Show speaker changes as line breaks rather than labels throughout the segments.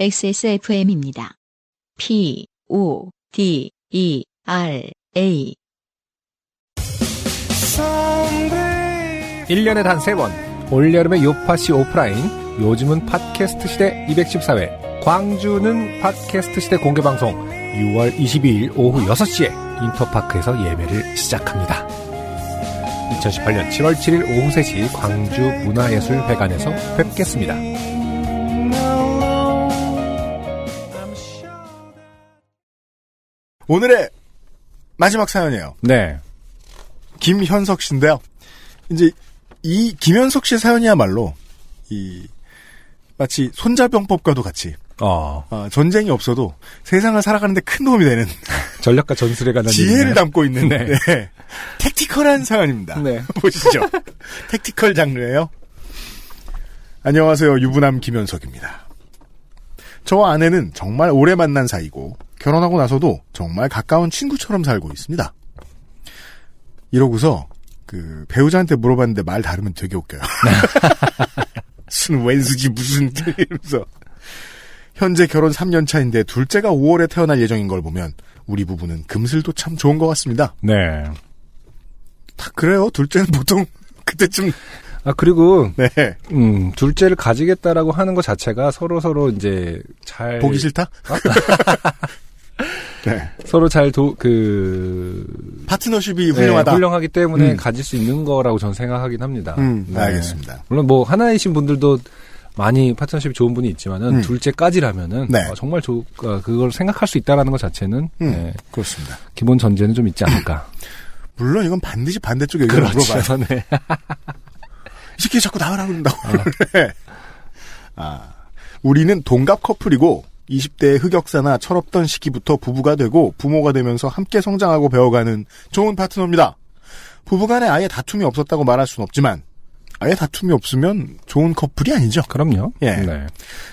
XSFM입니다. P, O, D, E, R, A.
1년에 단 3번 올여름의 요파시 오프라인 요즘은 팟캐스트 시대 214회 광주는 팟캐스트 시대 공개방송 6월 22일 오후 6시에 인터파크에서 예매를 시작합니다. 2018년 7월 7일 오후 3시 광주 문화예술회관에서 뵙겠습니다.
오늘의 마지막 사연이에요.
네.
김현석 씨인데요. 이제 이 김현석 씨 사연이야말로 이 마치 손자병법과도 같이
어,
어, 전쟁이 없어도 세상을 살아가는데 큰 도움이 되는
전략과 전술에 관한
지혜를
얘기네요.
담고 있는
네.
네. 택티컬한 사연입니다.
네.
보시죠. 택티컬 장르예요. 안녕하세요. 유부남 김현석입니다. 저와 아내는 정말 오래 만난 사이고 결혼하고 나서도 정말 가까운 친구처럼 살고 있습니다. 이러고서 그 배우자한테 물어봤는데 말 다르면 되게 웃겨요. 무슨 웬수지 무슨 이러면서 현재 결혼 3년 차인데 둘째가 5월에 태어날 예정인 걸 보면 우리 부부는 금슬도 참 좋은 것 같습니다.
네.
다 그래요. 둘째는 보통 그때쯤
아 그리고
네
음, 둘째를 가지겠다라고 하는 것 자체가 서로 서로 이제 잘
보기 싫다. 네
서로 잘그
파트너십이 훌륭하다.
훌륭하기 때문에
음.
가질 수 있는 거라고 저는 생각하긴 합니다.
음,
네.
알겠습니다.
물론 뭐 하나이신 분들도 많이 파트너십이 좋은 분이 있지만은
음.
둘째까지라면은
네.
어, 정말 좋 어, 그걸 생각할 수 있다라는 것 자체는
음,
네,
그렇습니다.
기본 전제는 좀 있지 않을까.
물론 이건 반드시 반대쪽 의견을 물어봐요.
네.
이 새끼 자꾸 나가라 그런다고. 네. 아, 우리는 동갑 커플이고 20대의 흑역사나 철없던 시기부터 부부가 되고 부모가 되면서 함께 성장하고 배워가는 좋은 파트너입니다. 부부간에 아예 다툼이 없었다고 말할 수는 없지만 아예 다툼이 없으면 좋은 커플이 아니죠.
그럼요.
예.
네.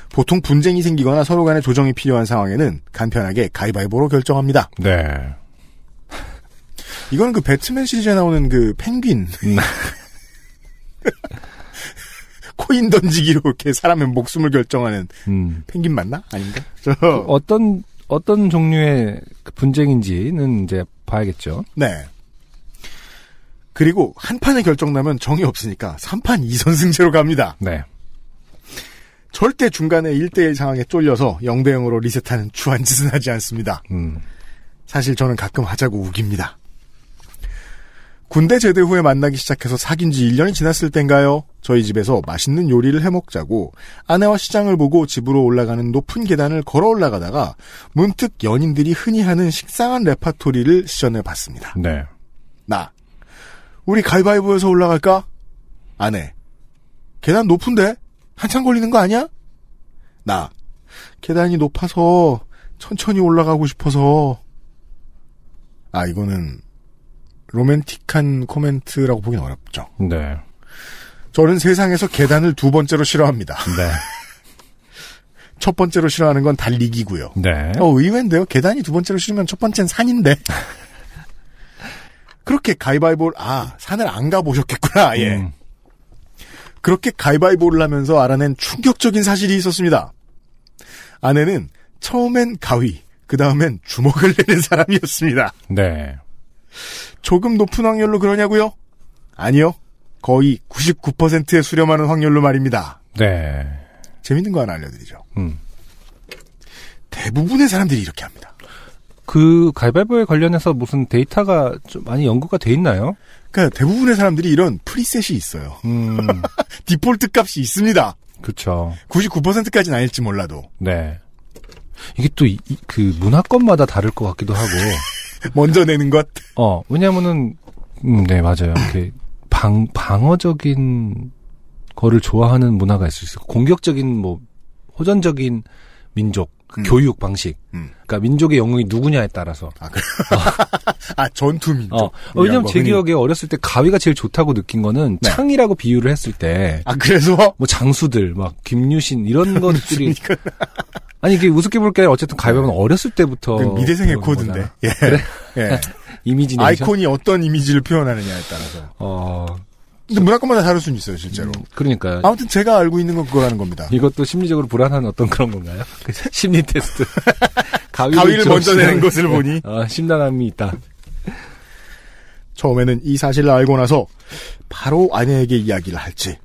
보통 분쟁이 생기거나 서로 간에 조정이 필요한 상황에는 간편하게 가위바위보로 결정합니다.
네.
이건 그 배트맨 시리즈에 나오는 그 펭귄.
음.
코인 던지기로 이렇게 사람의 목숨을 결정하는
음.
펭귄 맞나? 아닌가? 저,
어떤 어떤 종류의 그 분쟁인지는 이제 봐야겠죠.
네. 그리고 한 판에 결정 나면 정이 없으니까 3판 2선승제로 갑니다.
네.
절대 중간에 1대1 상황에 쫄려서 0대0으로 리셋하는 추한 짓은 하지 않습니다.
음.
사실 저는 가끔 하자고 우깁니다. 군대 제대 후에 만나기 시작해서 사귄 지 1년이 지났을 땐가요? 저희 집에서 맛있는 요리를 해 먹자고 아내와 시장을 보고 집으로 올라가는 높은 계단을 걸어 올라가다가 문득 연인들이 흔히 하는 식상한 레파토리를 시전해 봤습니다.
네.
나. 우리 가위바위보에서 올라갈까? 아내. 계단 높은데? 한참 걸리는 거 아니야? 나. 계단이 높아서 천천히 올라가고 싶어서. 아, 이거는 로맨틱한 코멘트라고 보긴 어렵죠.
네.
저는 세상에서 계단을 두 번째로 싫어합니다.
네.
첫 번째로 싫어하는 건 달리기고요.
네.
어, 의외인데요. 계단이 두 번째로 싫으면 첫 번째는 산인데. 그렇게 가위바위보를, 아, 산을 안 가보셨겠구나, 예.
음.
그렇게 가위바위보를 하면서 알아낸 충격적인 사실이 있었습니다. 아내는 처음엔 가위, 그 다음엔 주먹을 내는 사람이었습니다.
네.
조금 높은 확률로 그러냐고요? 아니요. 거의 99%의 수렴하는 확률로 말입니다.
네.
재밌는 거 하나 알려드리죠.
음.
대부분의 사람들이 이렇게 합니다.
그 가위바위보에 관련해서 무슨 데이터가 좀 많이 연구가 돼 있나요?
그러니까 대부분의 사람들이 이런 프리셋이 있어요.
음.
디폴트 값이 있습니다.
그렇죠.
99%까지는 아닐지 몰라도.
네. 이게 또 그 문화권마다 다를 것 같기도 하고.
먼저 내는 것.
어, 왜냐면은 음, 네, 맞아요. 방 방어적인 거를 좋아하는 문화가 있을 수 있고 공격적인 뭐 호전적인 민족 그
음.
교육 방식.
음.
그러니까 민족의 영웅이 누구냐에 따라서.
아, 그, 아 전투 민족.
어, 어, 왜냐면 제 기억에 어렸을 때 가위가 제일 좋다고 느낀 거는
네.
창이라고 비유를 했을 때
아, 그래서?
뭐 장수들 막 김유신 이런 것들이 아니 이게 우습게 볼 게 어쨌든 가위바위보는 어렸을 때부터
그 미대생의 코드인데. 예.
그래?
예.
이미지?
아이콘이 어떤 이미지를 표현하느냐에 따라서.
어
근데 문화권마다 다를 수는 있어요, 실제로.
음, 그러니까요.
아무튼 제가 알고 있는 건 그거라는 겁니다.
이것도 심리적으로 불안한 어떤 그런 건가요? 그 심리 테스트. 가위를,
가위를
좀
먼저 내는 것을 보니
어, 심란함이 있다.
처음에는 이 사실을 알고 나서 바로 아내에게 이야기를 할지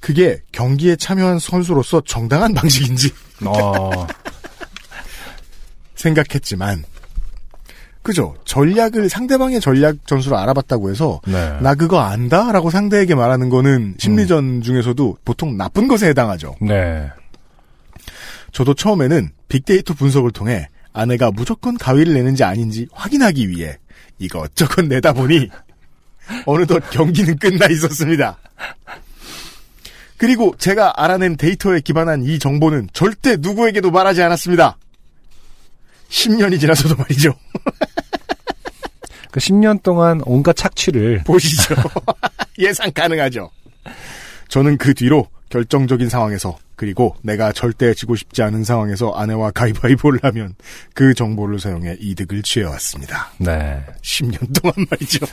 그게 경기에 참여한 선수로서 정당한 방식인지
어,
생각했지만 그죠 전략을 상대방의 전략 전술을 알아봤다고 해서
네.
나 그거 안다라고 상대에게 말하는 거는 심리전 중에서도 보통 나쁜 것에 해당하죠.
네.
저도 처음에는 빅데이터 분석을 통해 아내가 무조건 가위를 내는지 아닌지 확인하기 위해 이것저것 내다 보니 어느덧 경기는 끝나 있었습니다. 그리고 제가 알아낸 데이터에 기반한 이 정보는 절대 누구에게도 말하지 않았습니다. 10년이 지나서도 말이죠.
그 10년 동안 온갖 착취를
보시죠. 예상 가능하죠. 저는 그 뒤로 결정적인 상황에서 그리고 내가 절대 지고 싶지 않은 상황에서 아내와 가위바위보를 하면 그 정보를 사용해 이득을 취해왔습니다.
네.
10년 동안 말이죠.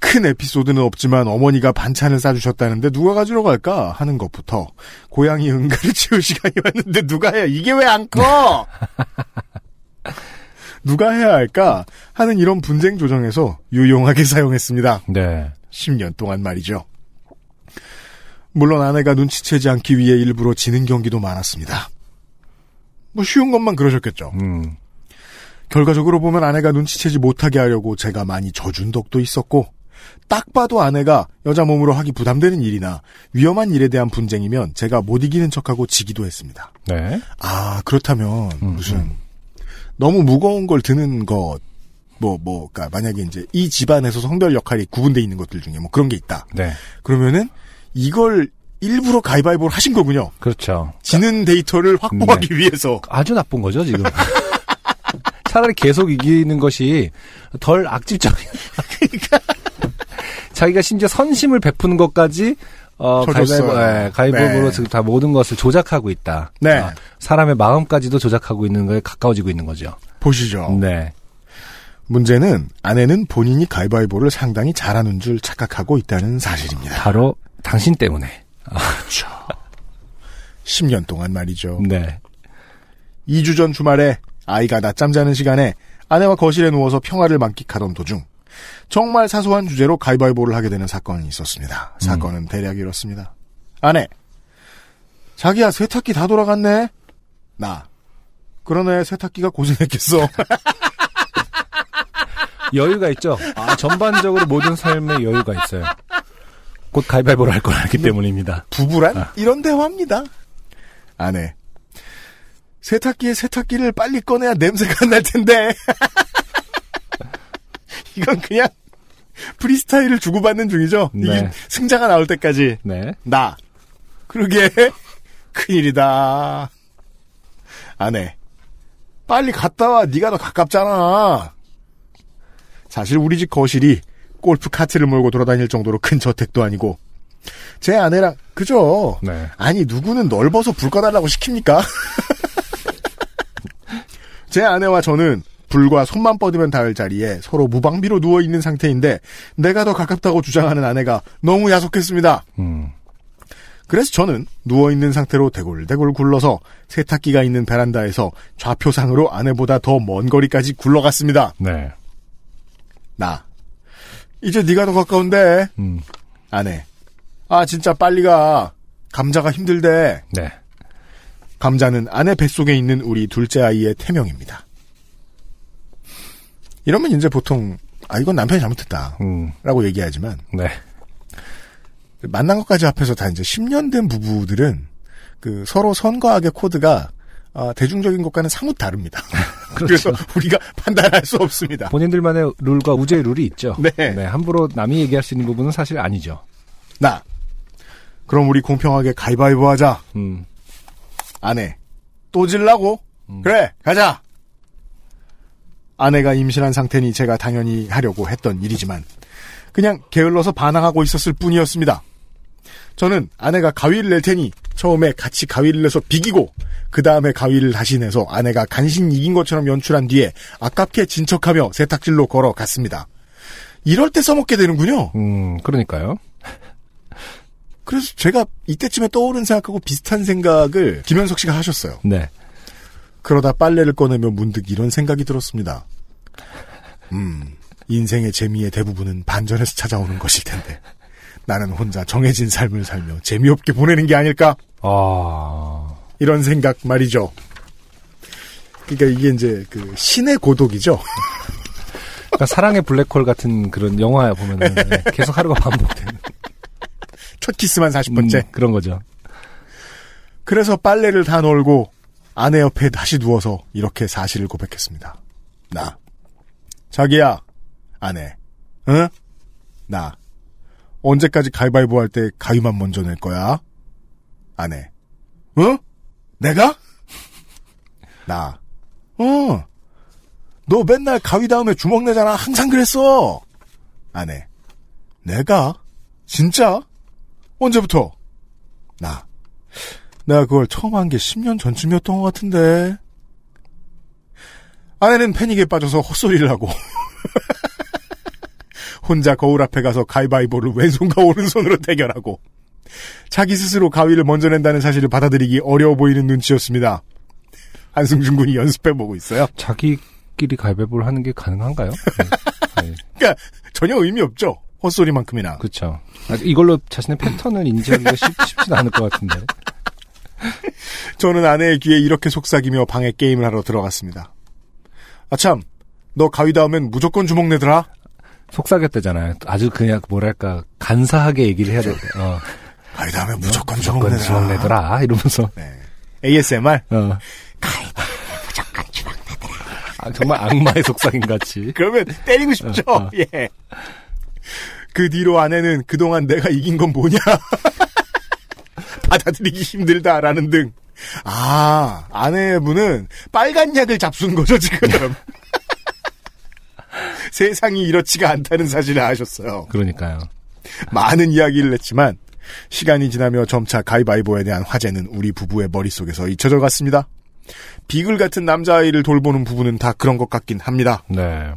큰 에피소드는 없지만 어머니가 반찬을 싸주셨다는데 누가 가지러 갈까 하는 것부터 고양이 응가를 치울 시간이 왔는데 누가 해야 이게 왜 안 커? 누가 해야 할까 하는 이런 분쟁 조정에서 유용하게 사용했습니다.
네.
10년 동안 말이죠. 물론 아내가 눈치채지 않기 위해 일부러 지는 경기도 많았습니다. 뭐 쉬운 것만 그러셨겠죠.
음.
결과적으로 보면 아내가 눈치채지 못하게 하려고 제가 많이 져준 덕도 있었고 딱 봐도 아내가 여자 몸으로 하기 부담되는 일이나 위험한 일에 대한 분쟁이면 제가 못 이기는 척하고 지기도 했습니다.
네.
아 그렇다면
음,
무슨
음.
너무 무거운 걸 드는 것 뭐, 뭐, 그니까, 만약에 이제, 이 집안에서 성별 역할이 구분되어 있는 것들 중에 뭐 그런 게 있다.
네.
그러면은, 이걸 일부러 가위바위보를 하신 거군요.
그렇죠.
지는 데이터를 확보하기 위해서.
아주 나쁜 거죠, 지금. 차라리 계속 이기는 것이 덜 악질적인. 자기가 심지어 선심을 베푸는 것까지 어,
쳐줬어요.
가위바위보, 예, 가위바위보로
네.
지금 다 모든 것을 조작하고 있다.
네.
아, 사람의 마음까지도 조작하고 있는 거에 가까워지고 있는 거죠.
보시죠.
네.
문제는 아내는 본인이 가위바위보를 상당히 잘하는 줄 착각하고 있다는 사실입니다.
바로 당신 때문에.
10년 동안 말이죠.
네.
2주 전 주말에 아이가 낮잠 자는 시간에 아내와 거실에 누워서 평화를 만끽하던 도중 정말 사소한 주제로 가위바위보를 하게 되는 사건이 있었습니다. 사건은 대략 이렇습니다. 아내, 자기야 세탁기 다 돌아갔네. 나, 그러네 세탁기가 고생했겠어.
여유가 있죠. 아, 전반적으로 모든 삶에 여유가 있어요. 곧 가위바위보를 할걸 알기 때문입니다.
부부란
아.
이런 대화입니다. 아내, 세탁기에 세탁기를 빨리 꺼내야 냄새가 안 날 텐데. 이건 그냥 프리스타일을 주고받는 중이죠. 이게
네.
승자가 나올 때까지.
네.
나. 그러게 큰일이다. 아내. 빨리 갔다 와. 네가 더 가깝잖아. 사실 우리 집 거실이 골프 카트를 몰고 돌아다닐 정도로 큰 저택도 아니고 제 아내랑 그죠?
네.
아니 누구는 넓어서 불 꺼달라고 시킵니까? 제 아내와 저는 불과 손만 뻗으면 닿을 자리에 서로 무방비로 누워 있는 상태인데 내가 더 가깝다고 주장하는 아내가 너무 야속했습니다.
음.
그래서 저는 누워 있는 상태로 대굴대굴 굴러서 세탁기가 있는 베란다에서 좌표상으로 아내보다 더 먼 거리까지 굴러갔습니다.
네.
나. 이제 네가 더 가까운데.
음.
아내. 아 진짜 빨리 가. 감자가 힘들대.
네.
감자는 아내 뱃속에 있는 우리 둘째 아이의 태명입니다. 이러면 이제 보통 아 이건 남편이 잘못했다.
음.
라고 얘기하지만
네.
만난 것까지 합해서 다 이제 10년 된 부부들은 그 서로 선과학의 코드가 아, 대중적인 것과는 사뭇 다릅니다.
그렇죠.
그래서 우리가 판단할 수 없습니다.
본인들만의 룰과 우주의 룰이 있죠.
네.
함부로 남이 얘기할 수 있는 부분은 사실 아니죠.
나. 그럼 우리 공평하게 가위바위보 하자.
음.
아내. 또 질라고? 그래, 가자! 아내가 임신한 상태니 제가 당연히 하려고 했던 일이지만, 그냥 게을러서 반항하고 있었을 뿐이었습니다. 저는 아내가 가위를 낼 테니 처음에 같이 가위를 내서 비기고, 그 다음에 가위를 다시 내서 아내가 간신히 이긴 것처럼 연출한 뒤에 아깝게 진척하며 세탁실로 걸어갔습니다. 이럴 때 써먹게 되는군요.
음, 그러니까요.
그래서 제가 이때쯤에 떠오른 생각하고 비슷한 생각을 김현석 씨가 하셨어요.
네.
그러다 빨래를 꺼내며 문득 이런 생각이 들었습니다. 음, 인생의 재미의 대부분은 반전에서 찾아오는 것일 텐데. 나는 혼자 정해진 삶을 살며 재미없게 보내는 게 아닐까?
아,
이런 생각 말이죠. 그러니까 이게 이제 그 신의 고독이죠.
그러니까 사랑의 블랙홀 같은 그런 영화 보면은 네, 계속 하루가 반복되는
첫 키스만 40번째.
음, 그런 거죠.
그래서 빨래를 다 널고 아내 옆에 다시 누워서 이렇게 사실을 고백했습니다. 나. 자기야. 아내. 응? 나. 언제까지 가위바위보 할 때 가위만 먼저 낼 거야? 아내. 어? 내가? 나. 어. 너 맨날 가위 다음에 주먹 내잖아. 항상 그랬어. 아내. 내가? 진짜? 언제부터? 나. 내가 그걸 처음 한 게 10년 전쯤이었던 것 같은데. 아내는 패닉에 빠져서 헛소리를 하고 혼자 거울 앞에 가서 가위바위보를 왼손과 오른손으로 대결하고 자기 스스로 가위를 먼저 낸다는 사실을 받아들이기 어려워 보이는 눈치였습니다. 한승준 군이 연습해보고 있어요.
자기끼리 가위바위보를 하는 게 가능한가요? 네. 네.
그러니까 전혀 의미 없죠. 헛소리만큼이나.
그렇죠. 이걸로 자신의 패턴을 인지하기가 쉽, 쉽진 않을 것 같은데.
저는 아내의 귀에 이렇게 속삭이며 방에 게임을 하러 들어갔습니다. 아참, 너 가위 닿으면 무조건 주먹 내더라.
속삭였대잖아요. 아주 그냥 뭐랄까 간사하게 얘기를 해야 돼. 어.
가위 닿으면 무조건 주먹
무조건
내더라.
주먹 내더라 이러면서
네. ASMR.
어. 아, 정말 악마의 속삭임 같이.
그러면 때리고 싶죠.
어, 어.
예. 그 뒤로 아내는 그동안 내가 이긴 건 뭐냐? 받아들이기 힘들다라는 등. 아, 아내분은 빨간 약을 잡순 거죠, 지금. 세상이 이렇지가 않다는 사실을 아셨어요.
그러니까요.
많은 이야기를 했지만 시간이 지나며 점차 가위바위보에 대한 화제는 우리 부부의 머릿속에서 잊혀져 갔습니다. 비글 같은 남자아이를 돌보는 부부는 다 그런 것 같긴 합니다.
네.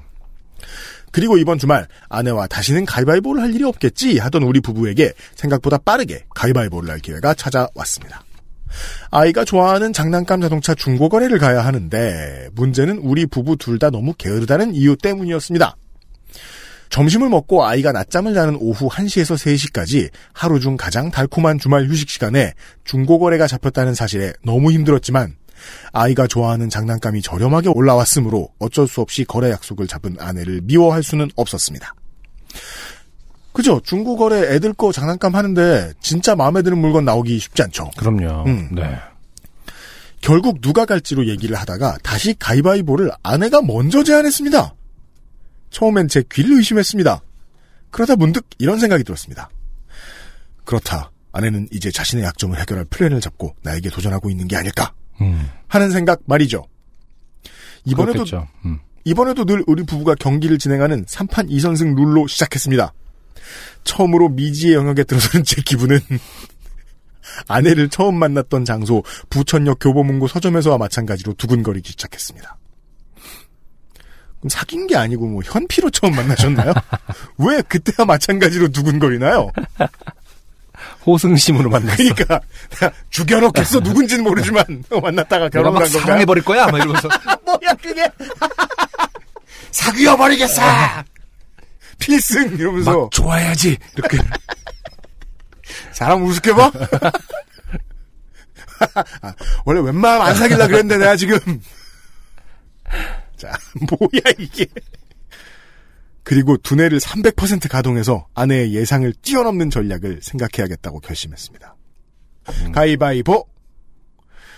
그리고 이번 주말 아내와 다시는 가위바위보를 할 일이 없겠지 하던 우리 부부에게 생각보다 빠르게 가위바위보를 할 기회가 찾아왔습니다. 아이가 좋아하는 장난감 자동차 중고 거래를 가야 하는데 문제는 우리 부부 둘 다 너무 게으르다는 이유 때문이었습니다. 점심을 먹고 아이가 낮잠을 자는 오후 1시에서 3시까지 하루 중 가장 달콤한 주말 휴식 시간에 중고 거래가 잡혔다는 사실에 너무 힘들었지만 아이가 좋아하는 장난감이 저렴하게 올라왔으므로 어쩔 수 없이 거래 약속을 잡은 아내를 미워할 수는 없었습니다. 그죠? 중고거래 애들 거 장난감 하는데 진짜 마음에 드는 물건 나오기 쉽지 않죠.
그럼요.
음.
네.
결국 누가 갈지로 얘기를 하다가 다시 가위바위보를 아내가 먼저 제안했습니다. 처음엔 제 귀를 의심했습니다. 그러다 문득 이런 생각이 들었습니다. 그렇다. 아내는 이제 자신의 약점을 해결할 플랜을 잡고 나에게 도전하고 있는 게 아닐까
음.
하는 생각 말이죠. 이번에도.
음.
이번에도 늘 우리 부부가 경기를 진행하는 3판 2선승 룰로 시작했습니다. 처음으로 미지의 영역에 들어서는 제 기분은 아내를 처음 만났던 장소 부천역 교보문고 서점에서와 마찬가지로 두근거리기 시작했습니다. 사귄 게 아니고 뭐 현피로 처음 만나셨나요? 왜 그때와 마찬가지로 두근거리나요?
호승심으로 만났어.
그러니까 죽여놓겠어 누군지는 모르지만 만났다가
내가
결혼 막간 건가요?
사랑해버릴 거야? 막 이러면서.
뭐야 그게 사귀어버리겠어 필승 이러면서
막 좋아해야지. 이렇게.
사람 우습게 봐? 아, 원래 웬만하면 안 사귈라 그랬는데 내가 지금 자 뭐야 이게 그리고 두뇌를 300% 가동해서 아내의 예상을 뛰어넘는 전략을 생각해야겠다고 결심했습니다. 가위바위보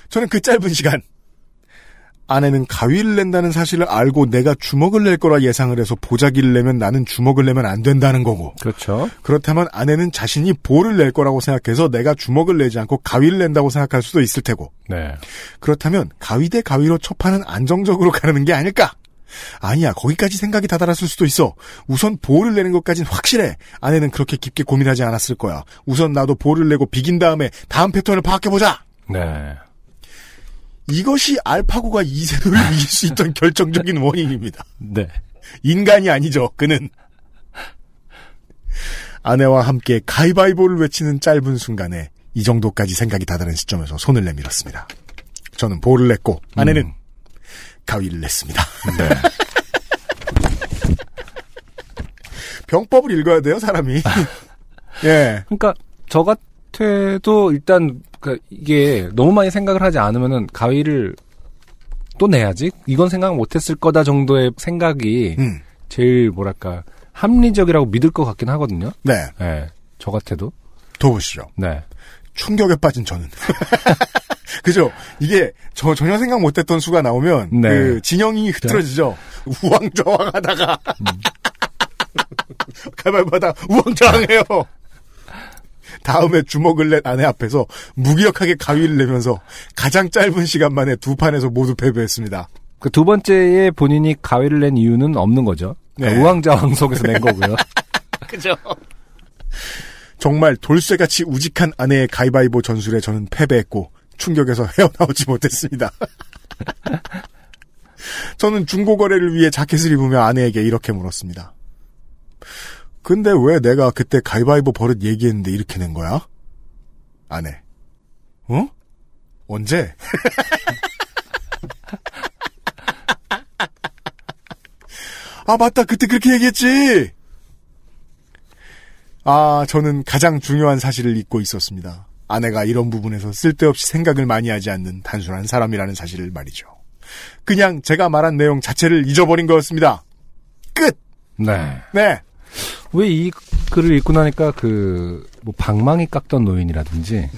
저는 그 짧은 시간 아내는 가위를 낸다는 사실을 알고 내가 주먹을 낼 거라 예상을 해서 보자기를 내면 나는 주먹을 내면 안 된다는 거고
그렇죠.
그렇다면 아내는 자신이 볼을 낼 거라고 생각해서 내가 주먹을 내지 않고 가위를 낸다고 생각할 수도 있을 테고
네.
그렇다면 가위 대 가위로 첫판은 안정적으로 가는 게 아닐까? 아니야 거기까지 생각이 다다랐을 수도 있어 우선 볼을 내는 것까진 확실해 아내는 그렇게 깊게 고민하지 않았을 거야 우선 나도 볼을 내고 비긴 다음에 다음 패턴을 파악해보자
네.
이것이 알파고가 이세돌을 이길 수 있던 결정적인 원인입니다
네.
인간이 아니죠 그는 아내와 함께 가위바위보를 외치는 짧은 순간에 이 정도까지 생각이 다다른 시점에서 손을 내밀었습니다. 저는 볼을 냈고 아내는
음.
가위를 냈습니다.
네.
병법을 읽어야 돼요, 사람이. 예.
그러니까 저 같아도 일단 그 이게 너무 많이 생각을 하지 않으면은 가위를 또 내야지. 이건 생각 못했을 거다 정도의 생각이
음.
제일 뭐랄까 합리적이라고 믿을 것 같긴 하거든요.
네.
네, 저 같아도.
더 보시죠.
네.
충격에 빠진 저는. 그죠? 이게 저 전혀 생각 못했던 수가 나오면
네.
그 진영이 흐트러지죠. 우왕좌왕하다가 가발바다 우왕좌왕해요. 다음에 주먹을 낸 아내 앞에서 무기력하게 가위를 내면서 가장 짧은 시간 만에 두 판에서 모두 패배했습니다.
그 두 번째에 본인이 가위를 낸 이유는 없는 거죠. 그러니까
네.
우왕좌왕 속에서 낸 거고요.
그죠? 정말 돌쇠같이 우직한 아내의 가위바위보 전술에 저는 패배했고 충격에서 헤어나오지 못했습니다. 저는 중고거래를 위해 자켓을 입으며 아내에게 이렇게 물었습니다. 근데 왜 내가 그때 가위바위보 버릇 얘기했는데 이렇게 낸 거야? 아내. 어? 언제? 아, 맞다. 그때 그렇게 얘기했지! 아, 저는 가장 중요한 사실을 잊고 있었습니다. 아내가 이런 부분에서 쓸데없이 생각을 많이 하지 않는 단순한 사람이라는 사실을 말이죠. 그냥 제가 말한 내용 자체를 잊어버린 거였습니다. 끝!
네.
네.
왜 이 글을 읽고 나니까 그, 뭐, 방망이 깎던 노인이라든지,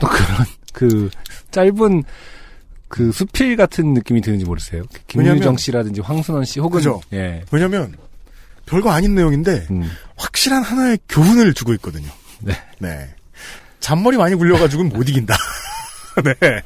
또 그런, 그, 짧은, 그, 수필 같은 느낌이 드는지 모르세요? 김유정
왜냐면-
씨라든지 황순원 씨, 혹은,
그죠.
예.
왜냐면, 별거 아닌 내용인데,
음,
확실한 하나의 교훈을 주고 있거든요.
네.
네. 잔머리 많이 굴려가지고는 못 이긴다. 네.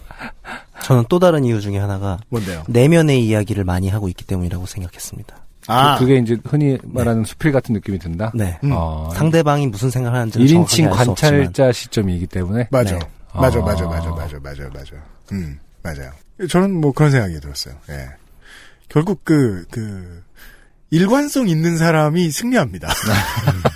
저는 또 다른 이유 중에 하나가
뭔데요?
내면의 이야기를 많이 하고 있기 때문이라고 생각했습니다.
아,
그, 게 이제 흔히 말하는 수필 같은 느낌이 든다?
네.
음.
어,
상대방이 무슨 생각을 하는지는
1인칭
정확하게 알수 없지만
관찰자 시점이기 때문에.
맞아.
네.
맞아,
아.
맞아, 맞아, 맞아, 맞아, 맞아. 음, 맞아요. 저는 뭐 그런 생각이 들었어요. 예. 결국 그, 그, 일관성 있는 사람이 승리합니다.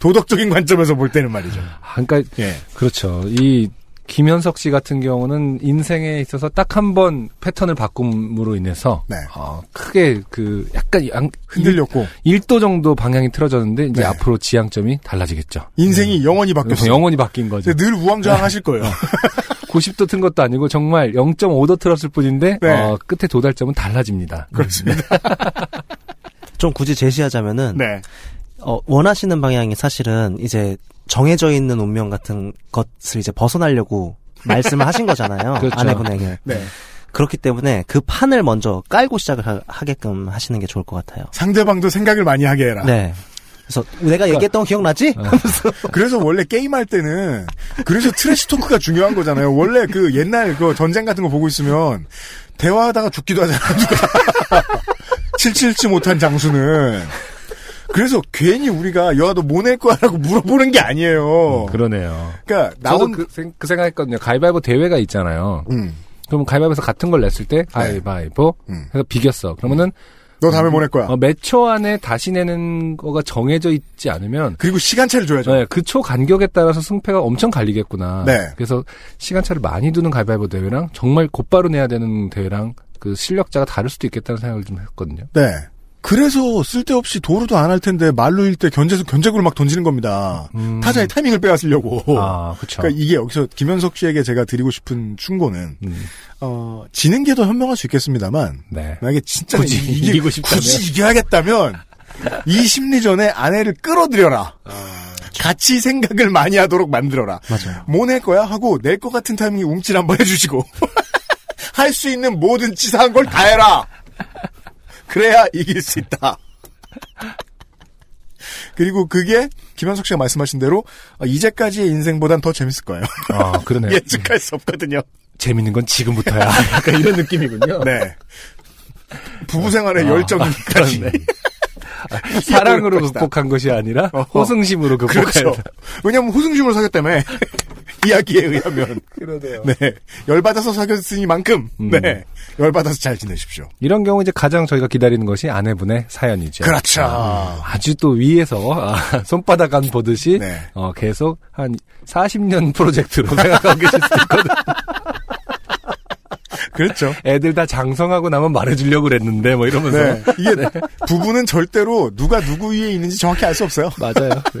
도덕적인 관점에서 볼 때는 말이죠.
아, 그러니까,
예.
그렇죠. 이, 김현석 씨 같은 경우는 인생에 있어서 딱 한 번 패턴을 바꿈으로 인해서
네.
어, 크게 그 약간 양,
흔들렸고,
1 도 정도 방향이 틀어졌는데 이제
네.
앞으로 지향점이 달라지겠죠.
인생이 영원히 바뀌었어요.
영원히 바뀐 거죠.
늘 우왕좌왕 하실 거예요.
90도 튼 것도 아니고 정말 0.5도 틀었을 뿐인데
네.
어, 끝에 도달점은 달라집니다.
그렇습니다.
좀 굳이 제시하자면은
네.
어, 원하시는 방향이 사실은 이제 정해져 있는 운명 같은 것을 이제 벗어나려고 말씀을 하신 거잖아요.
그렇죠.
아내분에게.
네.
그렇기 때문에 그 판을 먼저 깔고 시작을 하, 하게끔 하시는 게 좋을 것 같아요.
상대방도 생각을 많이 하게 해라.
네. 그래서 내가 얘기했던 거 기억나지?
그래서 원래 게임할 때는 그래서 trash talk가 중요한 거잖아요. 원래 그 옛날 그 전쟁 같은 거 보고 있으면 대화하다가 죽기도 하잖아요. 누가. 칠칠치 못한 장수는 그래서 괜히 우리가 여아도 뭐 낼 거야라고 물어보는 게 아니에요.
그러네요.
그러니까
나도
나온
그, 생, 그 생각했거든요. 가위바위보 대회가 있잖아요.
음,
그럼 가위바위보에서 같은 걸 냈을 때 가위바위보
음.
해서 비겼어. 그러면은
너 다음에 뭐낼 거야.
어, 몇초 안에 다시 내는 거가 정해져 있지 않으면
그리고 시간차를 줘야죠.
네, 그 초 간격에 따라서 승패가 엄청 갈리겠구나.
네.
그래서 시간차를 많이 두는 가위바위보 대회랑 정말 곧바로 내야 되는 대회랑 그 실력자가 다를 수도 있겠다는 생각을 좀 했거든요.
네. 그래서 쓸데없이 도루도 안 할 텐데 말로 일 때 견제수 견제구를 막 던지는 겁니다.
음.
타자의 타이밍을 빼앗으려고.
아, 그쵸.
그러니까 이게 여기서 김현석 씨에게 제가 드리고 싶은 충고는
음,
어, 지는 게 더 현명할 수 있겠습니다만
네.
만약에 진짜
굳이
이기,
이기고 싶다면?
굳이 이겨야겠다면 이 심리전에 아내를 끌어들여라. 같이 생각을 많이 하도록 만들어라.
맞아요.
뭐 낼 거야 하고 낼 것 같은 타이밍에 움찔 한번 해주시고 할 수 있는 모든 치사한 걸 다 해라. 그래야 이길 수 있다. 그리고 그게 김현석 씨가 말씀하신 대로 어, 이제까지의 인생보단 더 재밌을 거예요.
아, 그러네요.
예측할 수 없거든요.
재밌는 건 지금부터야. 약간 이런 느낌이군요.
네. 부부 생활의
아,
열정까지.
그렇네. 사랑으로. 극복한 것이 아니라
어허.
호승심으로 극복해야
그렇죠.
돼.
왜냐면 호승심을 사귀었다며. 이야기에 의하면.
그러네요.
네. 열받아서 사귀었으니만큼,
음.
네. 열받아서 잘 지내십시오.
이런 경우 이제 가장 저희가 기다리는 것이 아내분의 사연이죠.
그렇죠.
아 주 또 위에서 아, 손바닥 안 보듯이
네.
어, 계속 한 40년 프로젝트로 생각하고 계실 수도 있거든.
그렇죠.
애들 다 장성하고 나면 말해주려고 그랬는데 뭐 이러면서
네. 이게 부부는 절대로 누가 누구 위에 있는지 정확히 알 수 없어요.
맞아요. 네.